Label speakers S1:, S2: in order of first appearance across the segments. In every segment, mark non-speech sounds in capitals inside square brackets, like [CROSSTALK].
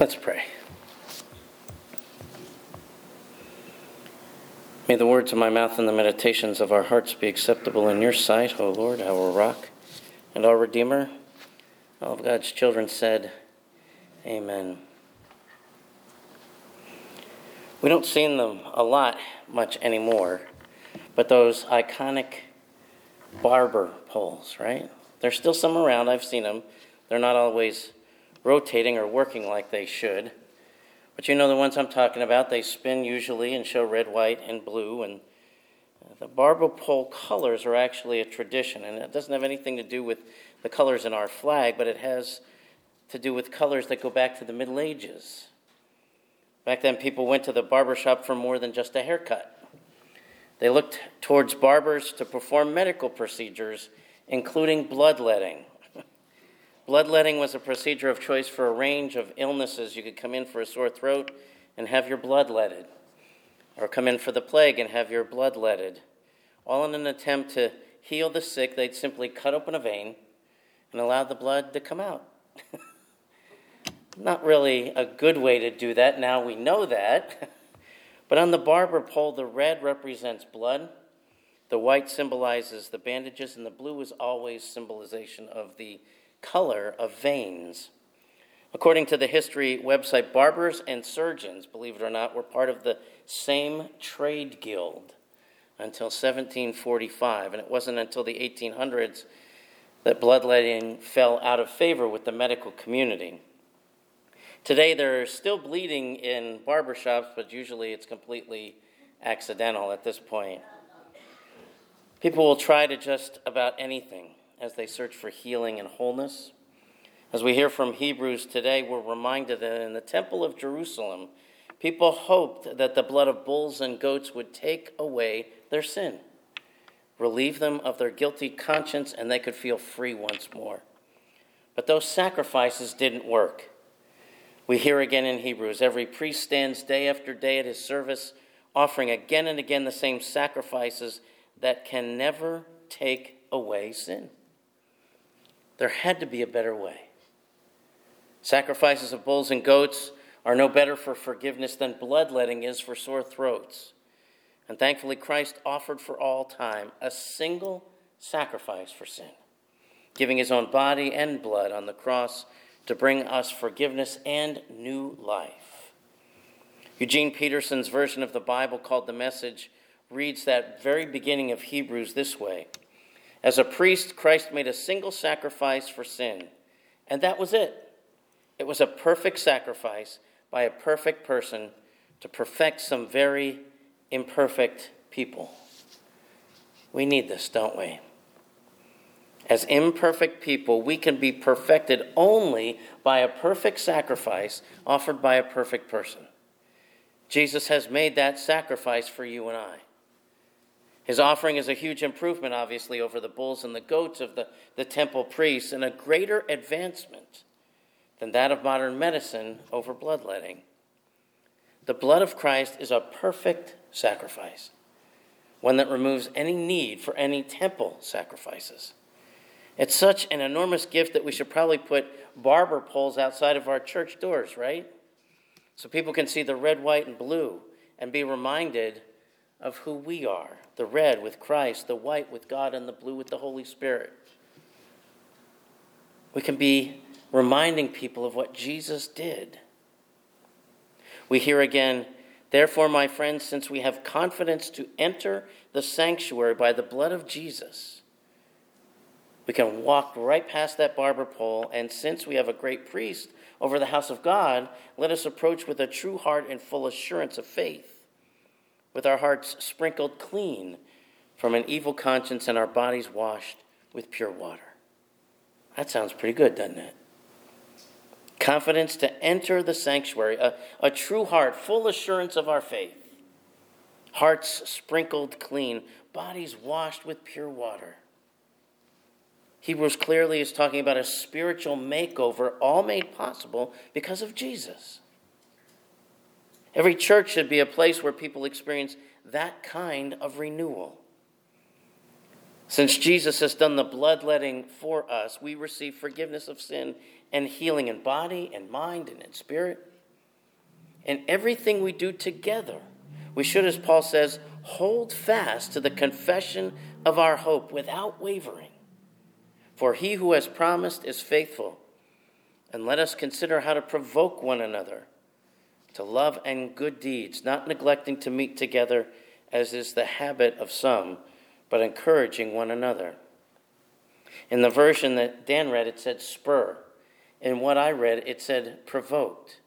S1: Let's pray. May the words of my mouth and the meditations of our hearts be acceptable in your sight, O Lord, our rock and our Redeemer. All of God's children said, Amen. We don't see them a lot much anymore, but those iconic barber poles, right? There's still some around. I've seen them. They're not always rotating or working like they should. But you know the ones I'm talking about, they spin usually and show red, white, and blue. And the barber pole colors are actually a tradition, and it doesn't have anything to do with the colors in our flag, but it has to do with colors that go back to the Middle Ages. Back then, people went to the barber shop for more than just a haircut. They looked towards barbers to perform medical procedures, including bloodletting. Bloodletting was a procedure of choice for a range of illnesses. You could come in for a sore throat and have your blood letted, or come in for the plague and have your blood letted. All in an attempt to heal the sick, they'd simply cut open a vein and allow the blood to come out. [LAUGHS] Not really a good way to do that. Now we know that. [LAUGHS] But on the barber pole, the red represents blood, the white symbolizes the bandages, and the blue is always symbolization of the color of veins. According to the history website, barbers and surgeons, believe it or not, were part of the same trade guild until 1745. And it wasn't until the 1800s that bloodletting fell out of favor with the medical community. Today, they're still bleeding in barbershops, but usually it's completely accidental at this point. People will try to just about anything as they search for healing and wholeness. As we hear from Hebrews today, we're reminded that in the Temple of Jerusalem, people hoped that the blood of bulls and goats would take away their sin, relieve them of their guilty conscience, and they could feel free once more. But those sacrifices didn't work. We hear again in Hebrews every priest stands day after day at his service, offering again and again the same sacrifices that can never take away sin. There had to be a better way. Sacrifices of bulls and goats are no better for forgiveness than bloodletting is for sore throats. And thankfully, Christ offered for all time a single sacrifice for sin, giving his own body and blood on the cross to bring us forgiveness and new life. Eugene Peterson's version of the Bible, called The Message, reads that very beginning of Hebrews this way As a priest, Christ made a single sacrifice for sin, and that was it. It was a perfect sacrifice by a perfect person to perfect some very imperfect people. We need this, don't we? As imperfect people, we can be perfected only by a perfect sacrifice offered by a perfect person. Jesus has made that sacrifice for you and I. His offering is a huge improvement, obviously, over the bulls and the goats of the, the temple priests, and a greater advancement than that of modern medicine over bloodletting. The blood of Christ is a perfect sacrifice, one that removes any need for any temple sacrifices. It's such an enormous gift that we should probably put barber poles outside of our church doors, right? So people can see the red, white, and blue and be reminded of who we are the red with Christ, the white with God, and the blue with the Holy Spirit. We can be reminding people of what Jesus did. We hear again, therefore, my friends, since we have confidence to enter the sanctuary by the blood of Jesus, we can walk right past that barber pole, and since we have a great priest over the house of God, let us approach with a true heart and full assurance of faith, with our hearts sprinkled clean from an evil conscience and our bodies washed with pure water. That sounds pretty good, doesn't it? Confidence to enter the sanctuary, a, a true heart, full assurance of our faith, hearts sprinkled clean, bodies washed with pure water. Hebrews clearly is talking about a spiritual makeover, all made possible because of Jesus. Every church should be a place where people experience that kind of renewal. Since Jesus has done the bloodletting for us, we receive forgiveness of sin and healing in body and mind and in spirit. In everything we do together, we should, as Paul says, hold fast to the confession of our hope without wavering. For he who has promised is faithful. And let us consider how to provoke one another to love and good deeds, not neglecting to meet together, as is the habit of some, but encouraging one another. In the version that Dan read, it said spur. In what I read, it said provoked.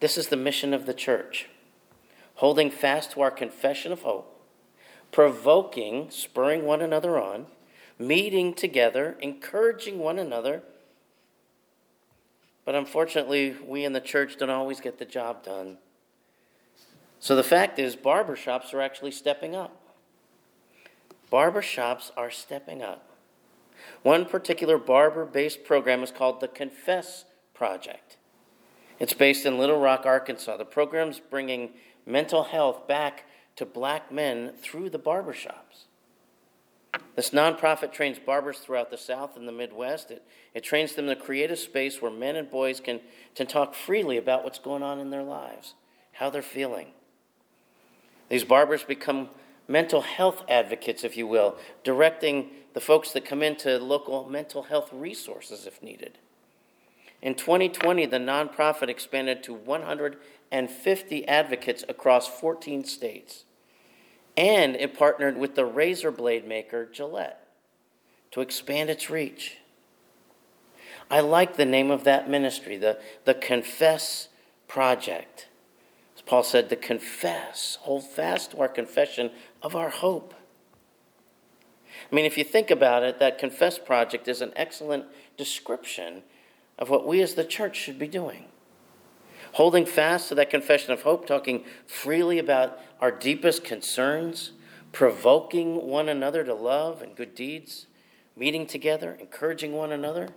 S1: This is the mission of the church holding fast to our confession of hope, provoking, spurring one another on, meeting together, encouraging one another. But unfortunately, we in the church don't always get the job done. So the fact is, barbershops are actually stepping up. Barbershops are stepping up. One particular barber based program is called the Confess Project. It's based in Little Rock, Arkansas. The program's bringing mental health back to black men through the barbershops. This nonprofit trains barbers throughout the South and the Midwest. It, it trains them to create a space where men and boys can, can talk freely about what's going on in their lives, how they're feeling. These barbers become mental health advocates, if you will, directing the folks that come into local mental health resources if needed. In 2020, the nonprofit expanded to 150 advocates across 14 states. And it partnered with the razor blade maker Gillette to expand its reach. I like the name of that ministry, the, the Confess Project. As Paul said, to confess, hold fast to our confession of our hope. I mean, if you think about it, that Confess Project is an excellent description of what we as the church should be doing. Holding fast to that confession of hope, talking freely about our deepest concerns, provoking one another to love and good deeds, meeting together, encouraging one another.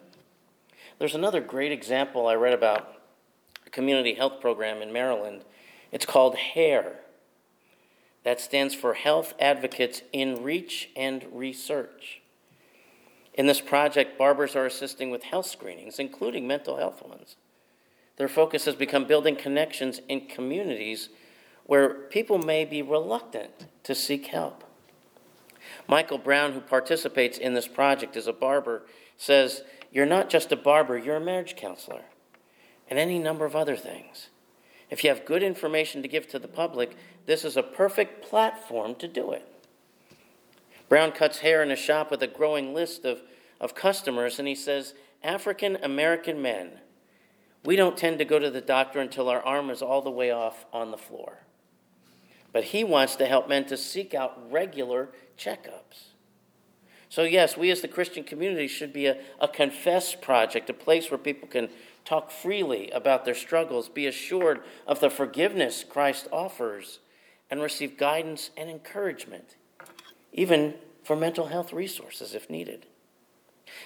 S1: There's another great example I read about a community health program in Maryland. It's called HAIR. That stands for Health Advocates in Reach and Research. In this project, barbers are assisting with health screenings, including mental health ones. Their focus has become building connections in communities where people may be reluctant to seek help. Michael Brown, who participates in this project as a barber, says, You're not just a barber, you're a marriage counselor, and any number of other things. If you have good information to give to the public, this is a perfect platform to do it. Brown cuts hair in a shop with a growing list of, of customers, and he says, African American men, we don't tend to go to the doctor until our arm is all the way off on the floor. But he wants to help men to seek out regular checkups. So, yes, we as the Christian community should be a, a confess project, a place where people can talk freely about their struggles, be assured of the forgiveness Christ offers, and receive guidance and encouragement even for mental health resources if needed.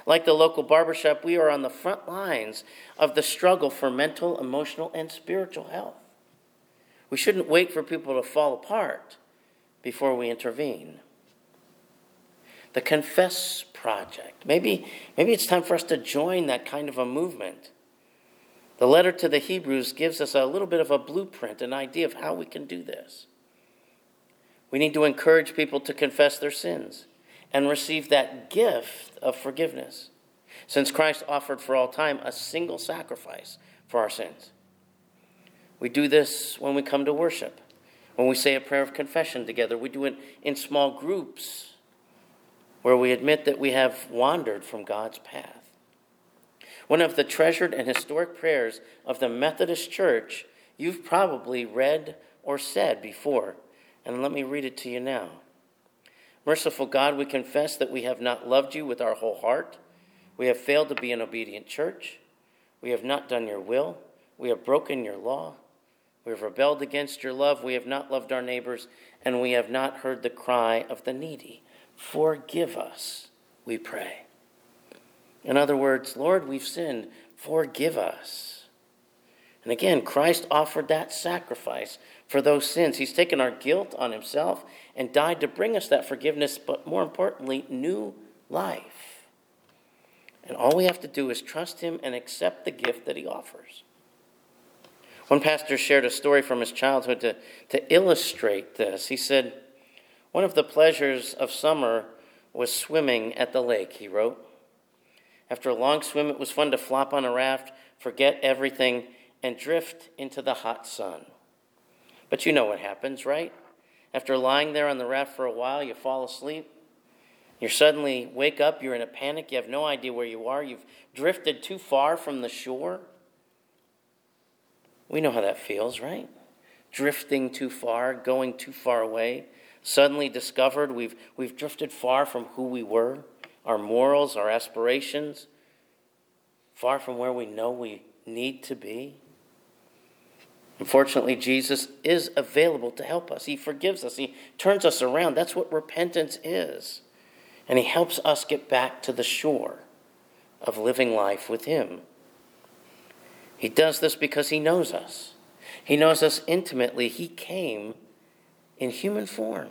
S1: Like the local barbershop, we are on the front lines of the struggle for mental, emotional, and spiritual health. We shouldn't wait for people to fall apart before we intervene. The Confess Project. Maybe, maybe it's time for us to join that kind of a movement. The letter to the Hebrews gives us a little bit of a blueprint, an idea of how we can do this. We need to encourage people to confess their sins and receive that gift of forgiveness, since Christ offered for all time a single sacrifice for our sins. We do this when we come to worship, when we say a prayer of confession together. We do it in small groups where we admit that we have wandered from God's path. One of the treasured and historic prayers of the Methodist Church you've probably read or said before and let me read it to you now. Merciful God, we confess that we have not loved you with our whole heart. We have failed to be an obedient church. We have not done your will. We have broken your law. We have rebelled against your love. We have not loved our neighbors, and we have not heard the cry of the needy. Forgive us, we pray. In other words, Lord, we've sinned. Forgive us. And again, Christ offered that sacrifice for those sins. He's taken our guilt on himself and died to bring us that forgiveness, but more importantly, new life. And all we have to do is trust Him and accept the gift that He offers. One pastor shared a story from his childhood to, to illustrate this. He said, One of the pleasures of summer was swimming at the lake, he wrote. After a long swim, it was fun to flop on a raft, forget everything, and drift into the hot sun. But you know what happens, right? After lying there on the raft for a while, you fall asleep. You suddenly wake up, you're in a panic, you have no idea where you are, you've drifted too far from the shore. We know how that feels, right? Drifting too far, going too far away. Suddenly discovered we've, we've drifted far from who we were, our morals, our aspirations, far from where we know we need to be. Unfortunately, Jesus is available to help us. He forgives us, He turns us around. That's what repentance is. And He helps us get back to the shore of living life with Him. He does this because he knows us. He knows us intimately. He came in human form,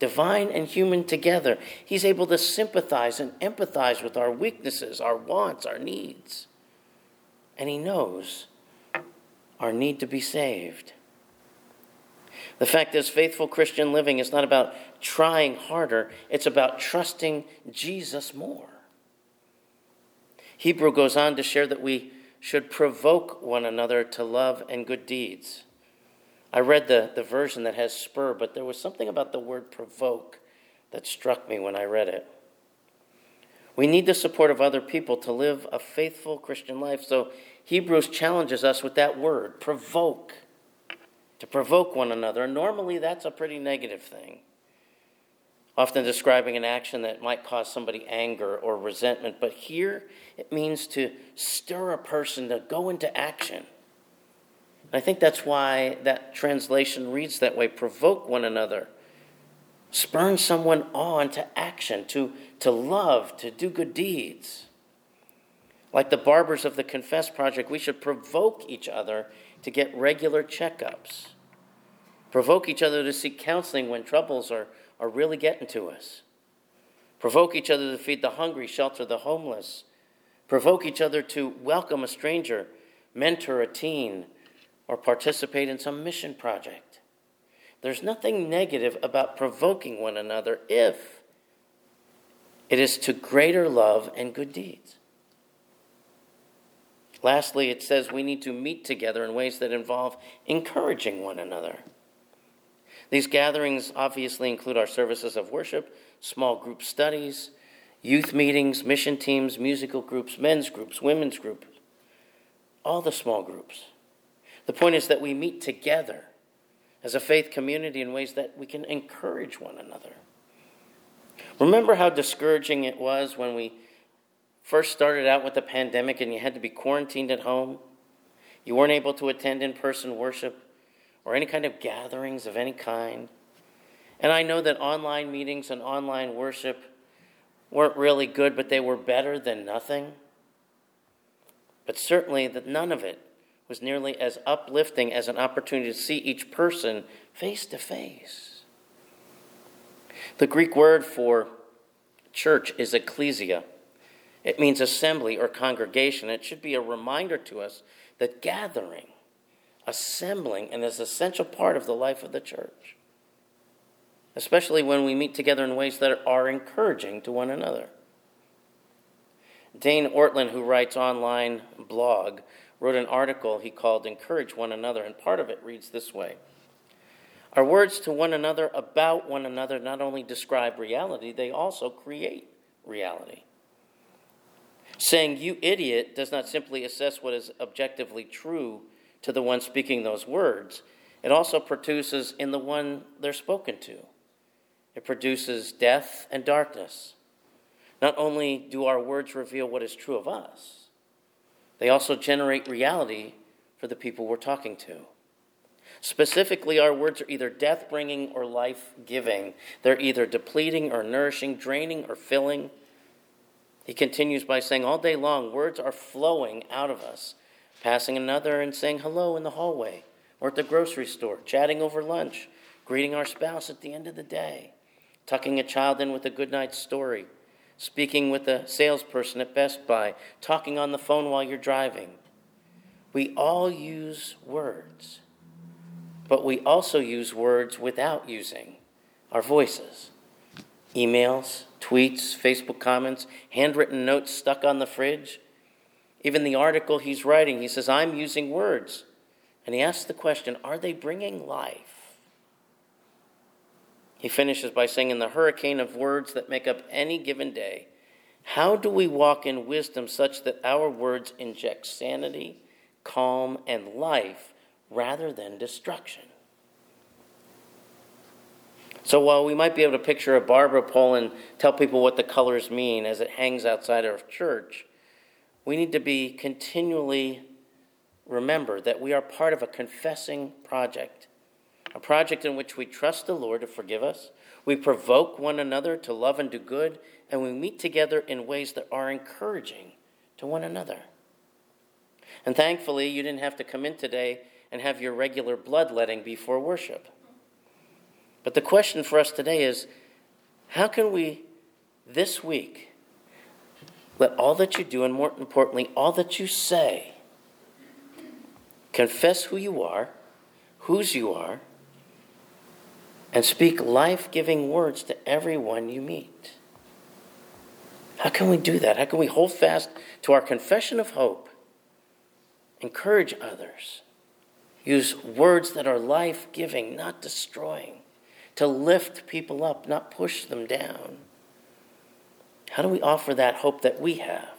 S1: divine and human together. He's able to sympathize and empathize with our weaknesses, our wants, our needs. And he knows our need to be saved. The fact is, faithful Christian living is not about trying harder, it's about trusting Jesus more. Hebrew goes on to share that we should provoke one another to love and good deeds. I read the, the version that has spur, but there was something about the word provoke that struck me when I read it. We need the support of other people to live a faithful Christian life. So Hebrews challenges us with that word, provoke, to provoke one another. And normally that's a pretty negative thing often describing an action that might cause somebody anger or resentment. But here it means to stir a person to go into action. I think that's why that translation reads that way provoke one another, spurn someone on to action, to, to love, to do good deeds. Like the barbers of the Confess Project, we should provoke each other to get regular checkups, provoke each other to seek counseling when troubles are are really getting to us. Provoke each other to feed the hungry, shelter the homeless. Provoke each other to welcome a stranger, mentor a teen, or participate in some mission project. There's nothing negative about provoking one another if it is to greater love and good deeds. Lastly, it says we need to meet together in ways that involve encouraging one another. These gatherings obviously include our services of worship, small group studies, youth meetings, mission teams, musical groups, men's groups, women's groups, all the small groups. The point is that we meet together as a faith community in ways that we can encourage one another. Remember how discouraging it was when we first started out with the pandemic and you had to be quarantined at home? You weren't able to attend in person worship or any kind of gatherings of any kind. And I know that online meetings and online worship weren't really good, but they were better than nothing. But certainly that none of it was nearly as uplifting as an opportunity to see each person face to face. The Greek word for church is ecclesia. It means assembly or congregation. It should be a reminder to us that gathering assembling and is an essential part of the life of the church, especially when we meet together in ways that are encouraging to one another. Dane Ortlund, who writes online blog, wrote an article he called Encourage One Another, and part of it reads this way Our words to one another about one another not only describe reality, they also create reality. Saying you idiot does not simply assess what is objectively true to the one speaking those words, it also produces in the one they're spoken to. It produces death and darkness. Not only do our words reveal what is true of us, they also generate reality for the people we're talking to. Specifically, our words are either death bringing or life giving. They're either depleting or nourishing, draining or filling. He continues by saying, All day long, words are flowing out of us passing another and saying hello in the hallway or at the grocery store, chatting over lunch, greeting our spouse at the end of the day, tucking a child in with a good night story, speaking with a salesperson at Best Buy, talking on the phone while you're driving. We all use words, but we also use words without using our voices. Emails, tweets, Facebook comments, handwritten notes stuck on the fridge. Even the article he's writing, he says, I'm using words. And he asks the question Are they bringing life? He finishes by saying, In the hurricane of words that make up any given day, how do we walk in wisdom such that our words inject sanity, calm, and life rather than destruction? So while we might be able to picture a Barbara pole and tell people what the colors mean as it hangs outside our church, we need to be continually remember that we are part of a confessing project, a project in which we trust the Lord to forgive us, we provoke one another to love and do good, and we meet together in ways that are encouraging to one another. And thankfully, you didn't have to come in today and have your regular bloodletting before worship. But the question for us today is how can we, this week, let all that you do, and more importantly, all that you say, confess who you are, whose you are, and speak life giving words to everyone you meet? How can we do that? How can we hold fast to our confession of hope, encourage others, use words that are life giving, not destroying? to lift people up, not push them down. How do we offer that hope that we have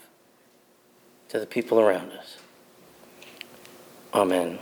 S1: to the people around us? Amen.